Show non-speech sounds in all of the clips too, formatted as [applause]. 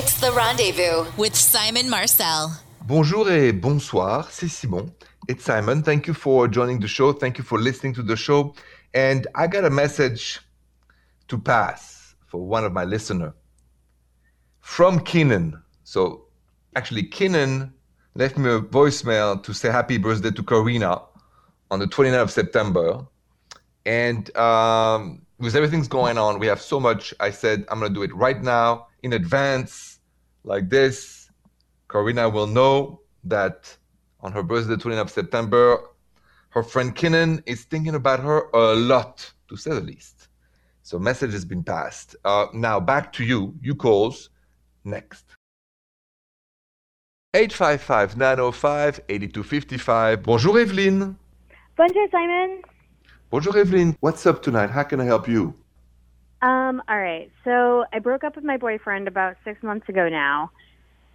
It's The Rendezvous with Simon Marcel. Bonjour et bonsoir, c'est Simon. It's Simon. Thank you for joining the show. Thank you for listening to the show. And I got a message to pass for one of my listeners from Keenan. So actually, Keenan left me a voicemail to say happy birthday to Karina on the 29th of September. And um, with everything's going on, we have so much. I said, I'm going to do it right now in advance, like this. Karina will know that on her birthday, 29th of September, her friend Keenan is thinking about her a lot, to say the least. So message has been passed. Uh, now back to you. You calls next. 855-905-8255. Bonjour Evelyn. Bonjour Simon. Bonjour Evelyn. What's up tonight? How can I help you? Um, all right. So I broke up with my boyfriend about six months ago now,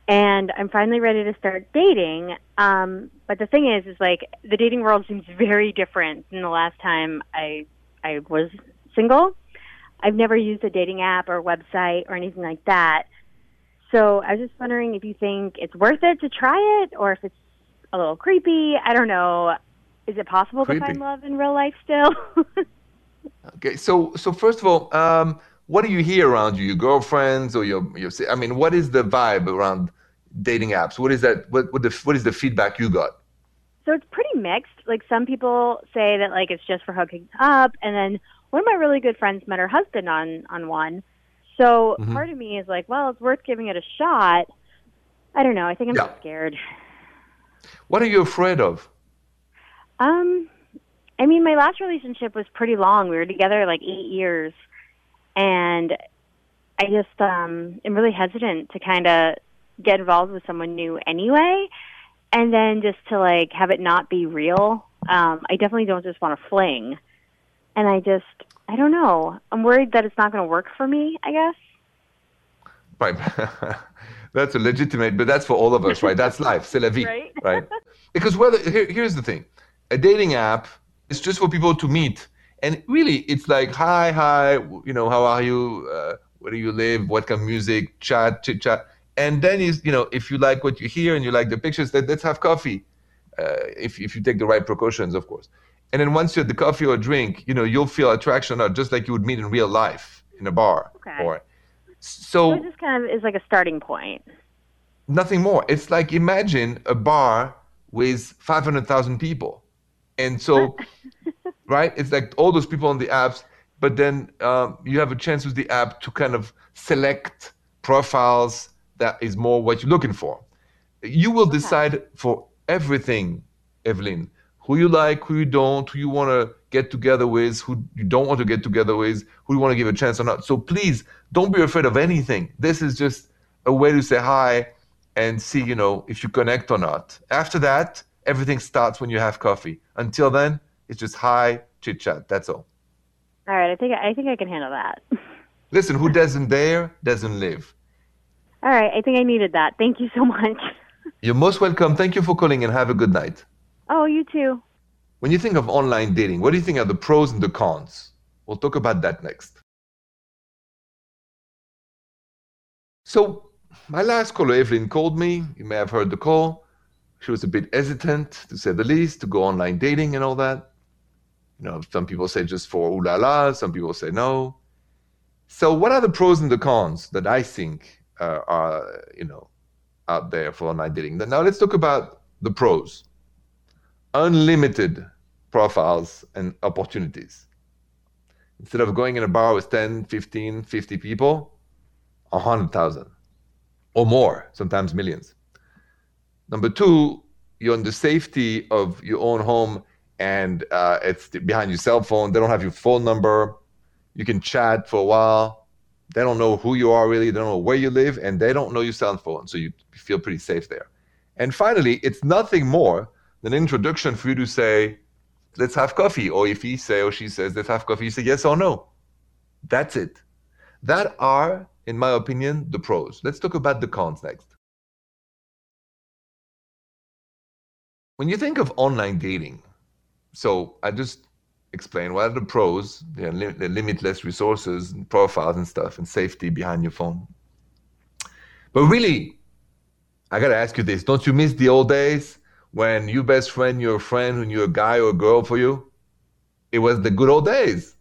and I'm finally ready to start dating. Um, but the thing is, is like the dating world seems very different than the last time I I was single. I've never used a dating app or website or anything like that. So I was just wondering if you think it's worth it to try it, or if it's a little creepy. I don't know. Is it possible Creepy. to find love in real life still? [laughs] Okay, so so first of all, um, what do you hear around you? Your girlfriends or your your? I mean, what is the vibe around dating apps? What is that? What what the what is the feedback you got? So it's pretty mixed. Like some people say that like it's just for hooking up, and then one of my really good friends met her husband on on one. So Mhm. part of me is like, well, it's worth giving it a shot. I don't know. I think I'm Yeah. scared. What are you afraid of? Um, I mean, my last relationship was pretty long. We were together like eight years, and I just um am really hesitant to kind of get involved with someone new anyway, and then just to like have it not be real. Um, I definitely don't just want to fling, and I just I don't know. I'm worried that it's not going to work for me. I guess. Right. [laughs] that's a legitimate, but that's for all of us, right? That's life. C'est la vie, [laughs] Right. right? Because whether here, here's the thing, a dating app is just for people to meet, and really, it's like hi, hi, you know, how are you? Uh, where do you live? What kind of music? Chat, chit chat, and then is you know, if you like what you hear and you like the pictures, then let's have coffee. Uh, if if you take the right precautions, of course. And then once you're at the coffee or drink, you know, you'll feel attraction, or not just like you would meet in real life in a bar, Okay. or So so it just kind of is like a starting point. nothing more. It's like imagine a bar with 500,000 people. And so, [laughs] right, it's like all those people on the apps, but then um, you have a chance with the app to kind of select profiles that is more what you're looking for. You will decide for everything, Evelyn, who you like, who you don't, who you want to get together with, who you don't want to get together with, who you want to give a chance or not. So please don't be afraid of anything. This is just a way to say hi and see, you know, if you connect or not. After that, everything starts when you have coffee. Until then, it's just hi, chit chat. That's all. All right, I think I think I can handle that. [laughs] Listen, who doesn't dare doesn't live. All right, I think I needed that. Thank you so much. [laughs] You're most welcome. Thank you for calling and have a good night. Oh, you too. When you think of online dating, what do you think are the pros and the cons? We'll talk about that next. So, my last caller, Evelyn, called me. You may have heard the call. She was a bit hesitant, to say the least, to go online dating and all that. You know, some people say just for ooh la la, some people say no. So, what are the pros and the cons that I think uh, are, you know, out there for online dating? Now, let's talk about the pros unlimited profiles and opportunities. Instead of going in a bar with 10, 15, 50 people, 100,000 or more, sometimes millions. Number two, you're in the safety of your own home and uh, it's behind your cell phone. They don't have your phone number. You can chat for a while. They don't know who you are really. They don't know where you live and they don't know your cell phone. So you feel pretty safe there. And finally, it's nothing more than an introduction for you to say, let's have coffee. Or if he say or she says, let's have coffee, you say yes or no. That's it. That are, in my opinion, the pros. Let's talk about the cons next. When you think of online dating, so I just explain what are the pros, the, the limitless resources and profiles and stuff, and safety behind your phone. But really, I gotta ask you this: Don't you miss the old days when your best friend, your friend, when you're a guy or a girl for you? It was the good old days.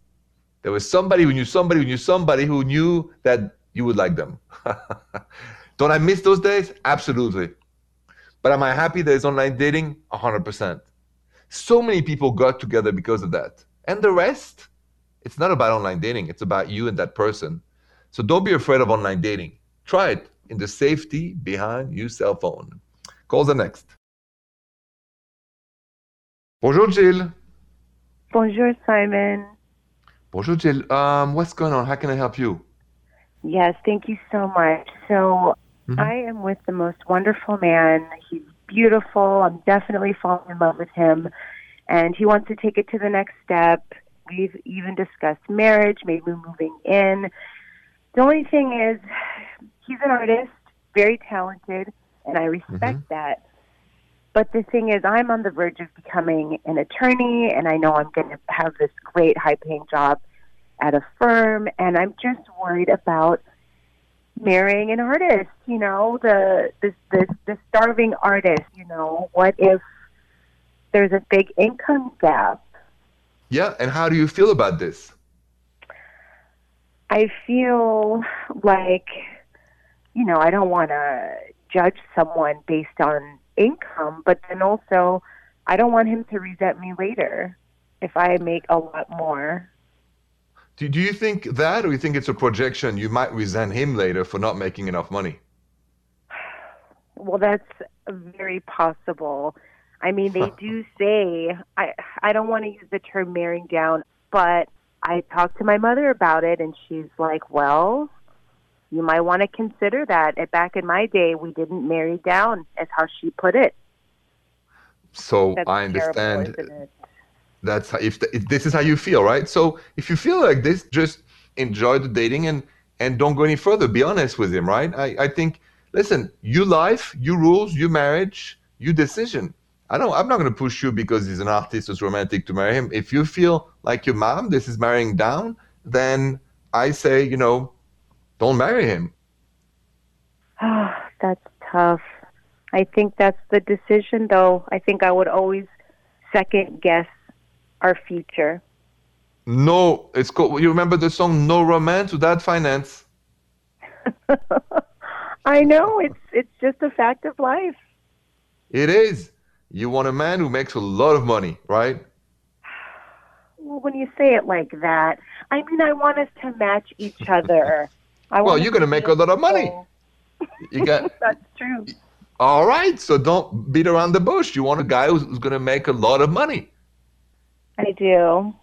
There was somebody who knew somebody who knew somebody who knew that you would like them. [laughs] Don't I miss those days? Absolutely. But am I happy there's online dating? 100%. So many people got together because of that. And the rest, it's not about online dating, it's about you and that person. So don't be afraid of online dating. Try it in the safety behind your cell phone. Call the next. Bonjour, Jill. Bonjour, Simon. Bonjour, Jill. Um, what's going on? How can I help you? Yes, thank you so much. So, mm-hmm. I am with the most wonderful man. He's beautiful. I'm definitely falling in love with him. And he wants to take it to the next step. We've even discussed marriage, maybe moving in. The only thing is, he's an artist, very talented, and I respect mm-hmm. that. But the thing is, I'm on the verge of becoming an attorney, and I know I'm going to have this great high paying job at a firm, and I'm just worried about marrying an artist, you know, the the the, the starving artist, you know, what if there's a big income gap? Yeah, and how do you feel about this? I feel like you know, I don't want to judge someone based on income, but then also I don't want him to resent me later if I make a lot more. Do, do you think that, or you think it's a projection? You might resent him later for not making enough money. Well, that's very possible. I mean, they do say I I don't want to use the term marrying down, but I talked to my mother about it, and she's like, "Well, you might want to consider that. Back in my day, we didn't marry down, as how she put it. So That's I understand. Terrible, That's how, if, if this is how you feel, right? So if you feel like this, just enjoy the dating and and don't go any further. Be honest with him, right? I, I think. Listen, you life, you rules, you marriage, you decision. I don't. I'm not going to push you because he's an artist who's romantic to marry him. If you feel like your mom, this is marrying down, then I say, you know, don't marry him. Oh, that's tough. I think that's the decision, though. I think I would always second guess our future. No, it's called. You remember the song "No Romance Without Finance." [laughs] I know it's it's just a fact of life. It is. You want a man who makes a lot of money, right? [sighs] Well, when you say it like that, I mean I want us to match each other. [laughs] I well, you're going to make a lot of money. You got. [laughs] That's true. All right, so don't beat around the bush. You want a guy who's, who's going to make a lot of money. I do.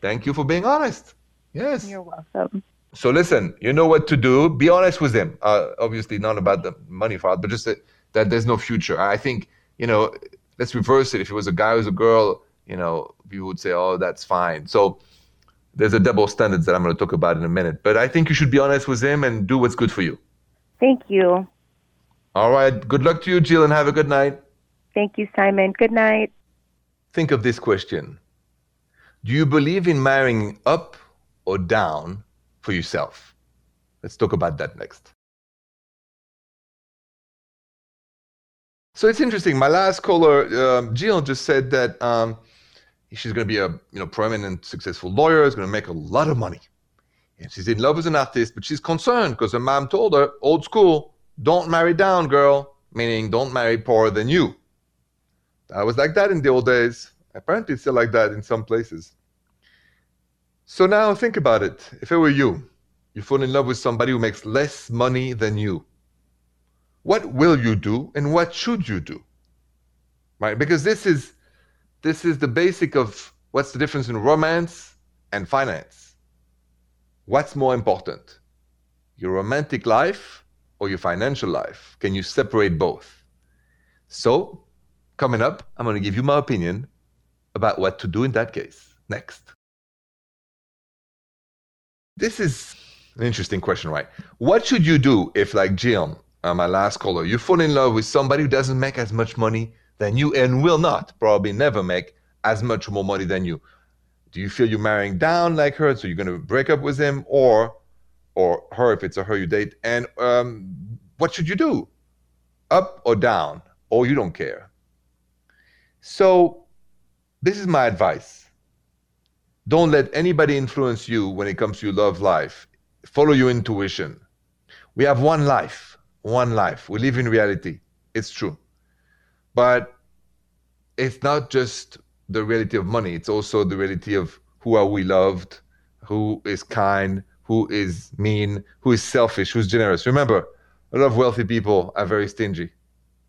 Thank you for being honest. Yes. You're welcome. So listen, you know what to do. Be honest with him. Uh, obviously, not about the money part, but just that, that there's no future. I think you know. Let's reverse it. If it was a guy who's a girl, you know, you would say, "Oh, that's fine." So there's a double standards that I'm going to talk about in a minute. But I think you should be honest with him and do what's good for you. Thank you. All right. Good luck to you, Jill, and have a good night. Thank you, Simon. Good night. Think of this question Do you believe in marrying up or down for yourself? Let's talk about that next. So it's interesting. My last caller, um, Jill, just said that um, she's going to be a you know prominent, successful lawyer. Is going to make a lot of money, and she's in love with an artist, but she's concerned because her mom told her, old school, don't marry down, girl, meaning don't marry poorer than you. I was like that in the old days. Apparently, it's still like that in some places. So now think about it. If it were you, you fall in love with somebody who makes less money than you. What will you do and what should you do? Right? Because this is this is the basic of what's the difference in romance and finance. What's more important? Your romantic life or your financial life? Can you separate both? So, coming up, I'm going to give you my opinion about what to do in that case. Next. This is an interesting question, right? What should you do if, like Jim, uh, my last caller, you fall in love with somebody who doesn't make as much money than you and will not probably never make as much more money than you. Do you feel you're marrying down like her, so you're going to break up with him, or or her if it's a her you date, and um, what should you do? Up or down? Or you don't care? So, this is my advice. Don't let anybody influence you when it comes to your love life. Follow your intuition. We have one life, one life. We live in reality. It's true. But it's not just the reality of money, it's also the reality of who are we loved, who is kind, who is mean, who is selfish, who's generous. Remember, a lot of wealthy people are very stingy.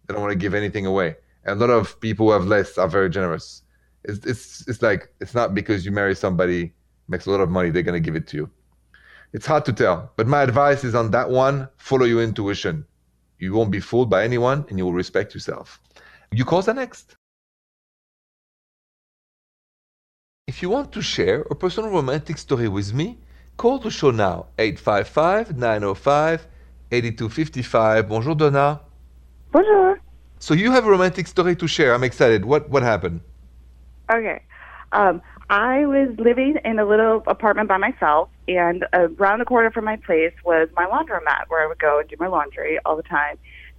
They don't want to give anything away. And a lot of people who have less are very generous. It's, it's, it's like, it's not because you marry somebody makes a lot of money, they're going to give it to you. It's hard to tell. But my advice is on that one follow your intuition. You won't be fooled by anyone and you will respect yourself. You call the next. If you want to share a personal romantic story with me, call the show now 855 905 8255. Bonjour, Donna. Bonjour. So you have a romantic story to share. I'm excited. What what happened? Okay. Um, I was living in a little apartment by myself, and around the corner from my place was my laundromat where I would go and do my laundry all the time.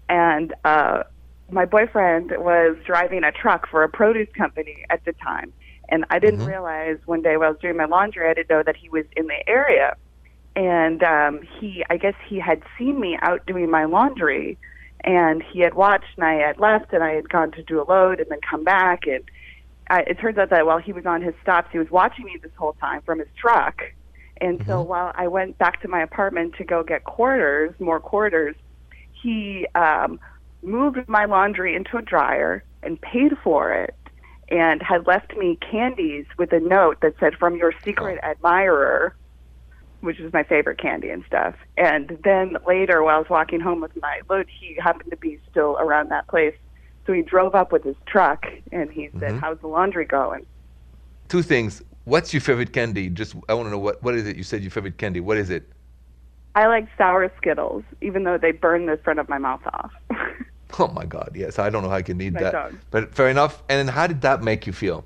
And uh, my boyfriend was driving a truck for a produce company at the time. And I didn't Mhm. realize one day while I was doing my laundry, I didn't know that he was in the area. And um, he, I guess he had seen me out doing my laundry, and he had watched, and I had left, and I had gone to do a load, and then come back, and I, it turns out that while he was on his stops, he was watching me this whole time from his truck. And so while I went back to my apartment to go get quarters, more quarters, he um, moved my laundry into a dryer and paid for it and had left me candies with a note that said, From your secret admirer, which is my favorite candy and stuff. And then later, while I was walking home with my load, he happened to be still around that place. So he drove up with his truck and he said, Mhm. How's the laundry going? Two things. What's your favorite candy? Just I want to know what what is it? You said your favorite candy. What is it? I like sour Skittles, even though they burn the front of my mouth off. [laughs] Oh my God! Yes, I don't know how I can eat My that. dog. But fair enough. And then how did that make you feel?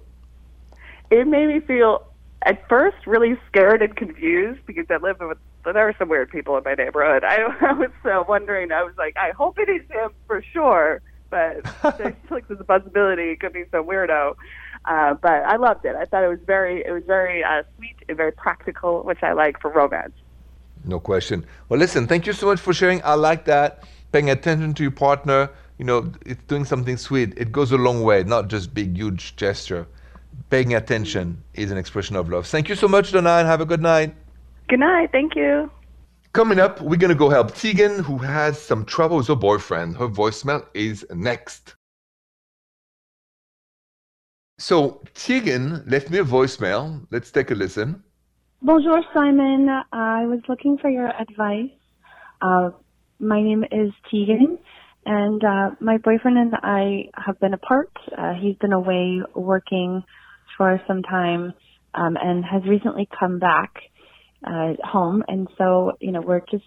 it made me feel at first really scared and confused because I live with there are some weird people in my neighborhood. [laughs] I, I was uh, wondering. I was like, I hope it is him for sure, but there's [laughs] like there's a possibility it could be some weirdo. Uh, but I loved it. I thought it was very it was very uh, sweet and very practical, which I like for romance. No question. Well, listen, thank you so much for sharing. I like that. Paying attention to your partner, you know, it's doing something sweet. It goes a long way, not just big, huge gesture. Paying attention is an expression of love. Thank you so much, Donna, and have a good night. Good night. Thank you. Coming up, we're going to go help Tegan, who has some trouble with her boyfriend. Her voicemail is next. So, Tegan left me a voicemail. Let's take a listen. Bonjour, Simon. I was looking for your advice. Uh, my name is Tegan, and uh, my boyfriend and I have been apart. Uh, he's been away working for some time um, and has recently come back uh, home. And so, you know, we're just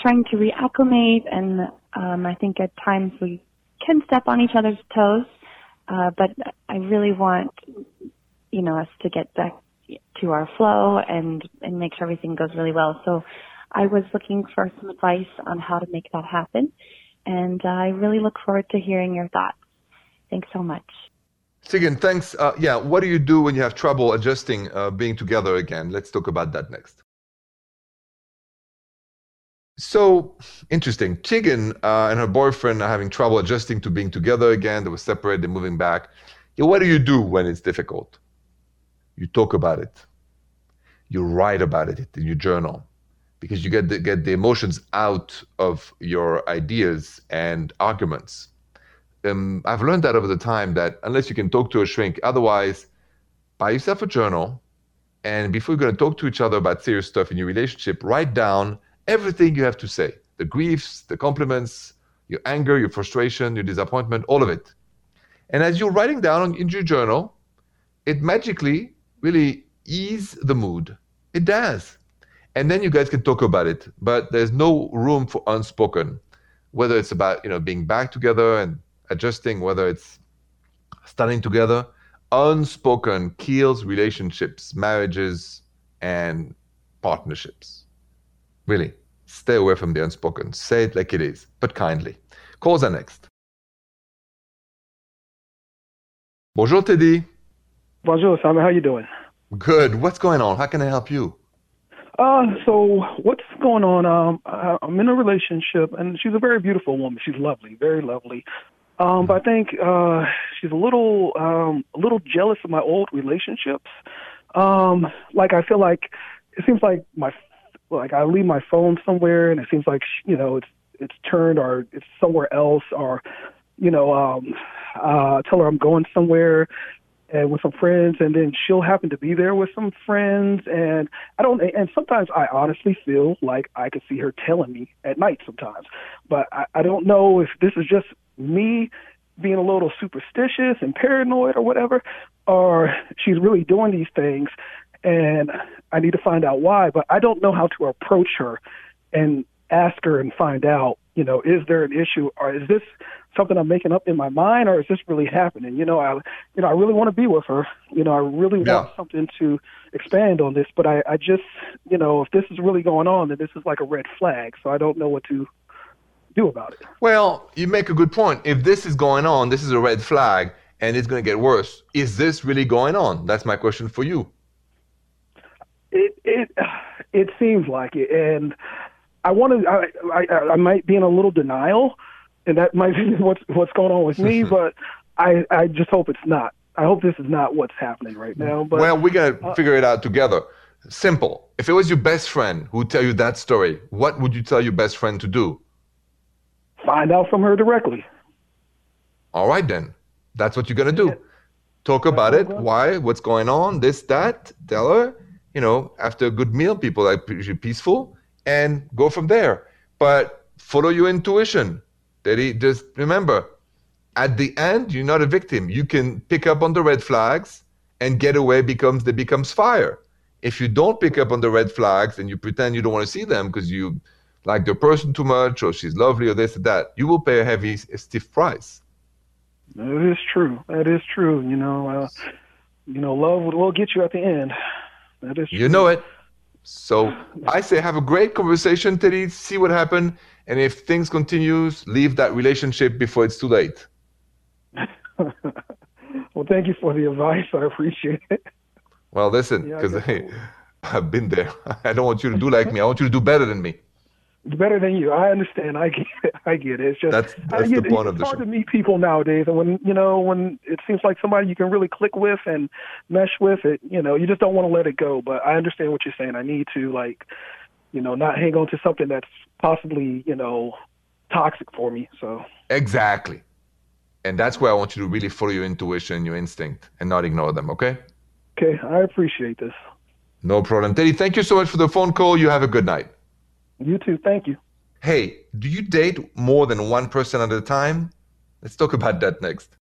trying to reacclimate, and um, I think at times we can step on each other's toes. Uh, but I really want, you know, us to get back to our flow and and make sure everything goes really well. So I was looking for some advice on how to make that happen, and I really look forward to hearing your thoughts. Thanks so much. Tegan, thanks. Uh, yeah, what do you do when you have trouble adjusting uh, being together again? Let's talk about that next. So interesting. Tegan uh, and her boyfriend are having trouble adjusting to being together again. They were separated, they're moving back. Yeah, what do you do when it's difficult? You talk about it. You write about it in your journal because you get the, get the emotions out of your ideas and arguments. Um, I've learned that over the time that unless you can talk to a shrink, otherwise, buy yourself a journal. And before you're going to talk to each other about serious stuff in your relationship, write down everything you have to say the griefs, the compliments, your anger, your frustration, your disappointment, all of it. And as you're writing down in your journal, it magically really ease the mood. It does. And then you guys can talk about it. But there's no room for unspoken, whether it's about you know being back together and adjusting, whether it's starting together. Unspoken kills relationships, marriages, and partnerships. Really, stay away from the unspoken. Say it like it is, but kindly. Calls are next. Bonjour, Teddy. Bonjour, Simon. How you doing? Good. What's going on? How can I help you? Uh, so what's going on? Um, I, I'm in a relationship, and she's a very beautiful woman. She's lovely, very lovely. Um, but I think uh, she's a little, um, a little jealous of my old relationships. Um, like I feel like it seems like my, like I leave my phone somewhere, and it seems like you know it's it's turned or it's somewhere else, or you know, um, uh, tell her I'm going somewhere, and with some friends, and then she'll happen to be there with some friends, and I don't. And sometimes I honestly feel like I could see her telling me at night sometimes, but I, I don't know if this is just me being a little superstitious and paranoid or whatever, or she's really doing these things, and I need to find out why. But I don't know how to approach her and ask her and find out, you know, is there an issue or is this something I'm making up in my mind or is this really happening? You know, I you know, I really want to be with her. You know, I really Yeah. want something to expand on this, but I, I just you know, if this is really going on then this is like a red flag. So I don't know what to do about it. Well, you make a good point. If this is going on, this is a red flag, and it's going to get worse. Is this really going on? That's my question for you. It it it seems like it, and I want to. I, I I might be in a little denial, and that might be [laughs] what's what's going on with me. [laughs] but I I just hope it's not. I hope this is not what's happening right now. But well, we're going to uh, figure it out together. Simple. If it was your best friend who would tell you that story, what would you tell your best friend to do? Find out from her directly. All right, then. That's what you're going to do. Talk about it. Why? What's going on? This, that. Tell her. You know, after a good meal, people are peaceful and go from there. But follow your intuition. Teddy, just remember, at the end, you're not a victim. You can pick up on the red flags and get away becomes they becomes fire. If you don't pick up on the red flags and you pretend you don't want to see them because you like the person too much or she's lovely or this or that, you will pay a heavy, stiff price. That is true. That is true. You know, uh, you know, love will, get you at the end. That is. True. You know it. So I say have a great conversation, Teddy. See what happened, and if things continues, leave that relationship before it's too late. [laughs] well, thank you for the advice. I appreciate it. Well, listen, Yeah, because guess [laughs] I've been there. [laughs] I don't want you to do like me. I want you to do better than me. It's better than you. I understand. I get it. I get it. It's just That's- I that's get, the point it's of the hard show. to meet people nowadays, and when you know when it seems like somebody you can really click with and mesh with, it you know you just don't want to let it go. But I understand what you're saying. I need to like, you know, not hang on to something that's possibly you know toxic for me. So Exactly. And that's where I want you to really follow your intuition, and your instinct, and not ignore them. Okay? okay, I appreciate this. No problem, Teddy. Thank you so much for the phone call. You have a good night. You too. Thank you. Hey, do you date more than one person at a time? Let's talk about that next.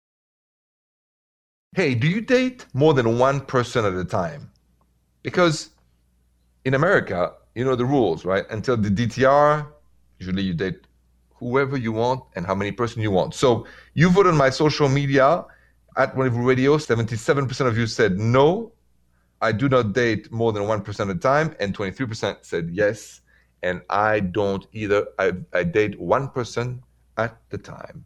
Hey, do you date more than one person at a time? Because in America, you know the rules, right? Until the DTR, usually you date whoever you want and how many person you want. So you vote on my social media at Wonderful Radio. 77% of you said no, I do not date more than one person at a time, and 23% said yes and I don't either. I, I date one person at the time,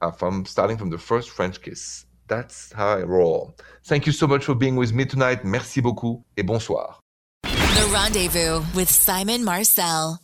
uh, from starting from the first French kiss. That's how I roll. Thank you so much for being with me tonight. Merci beaucoup et bonsoir. The Rendezvous with Simon Marcel.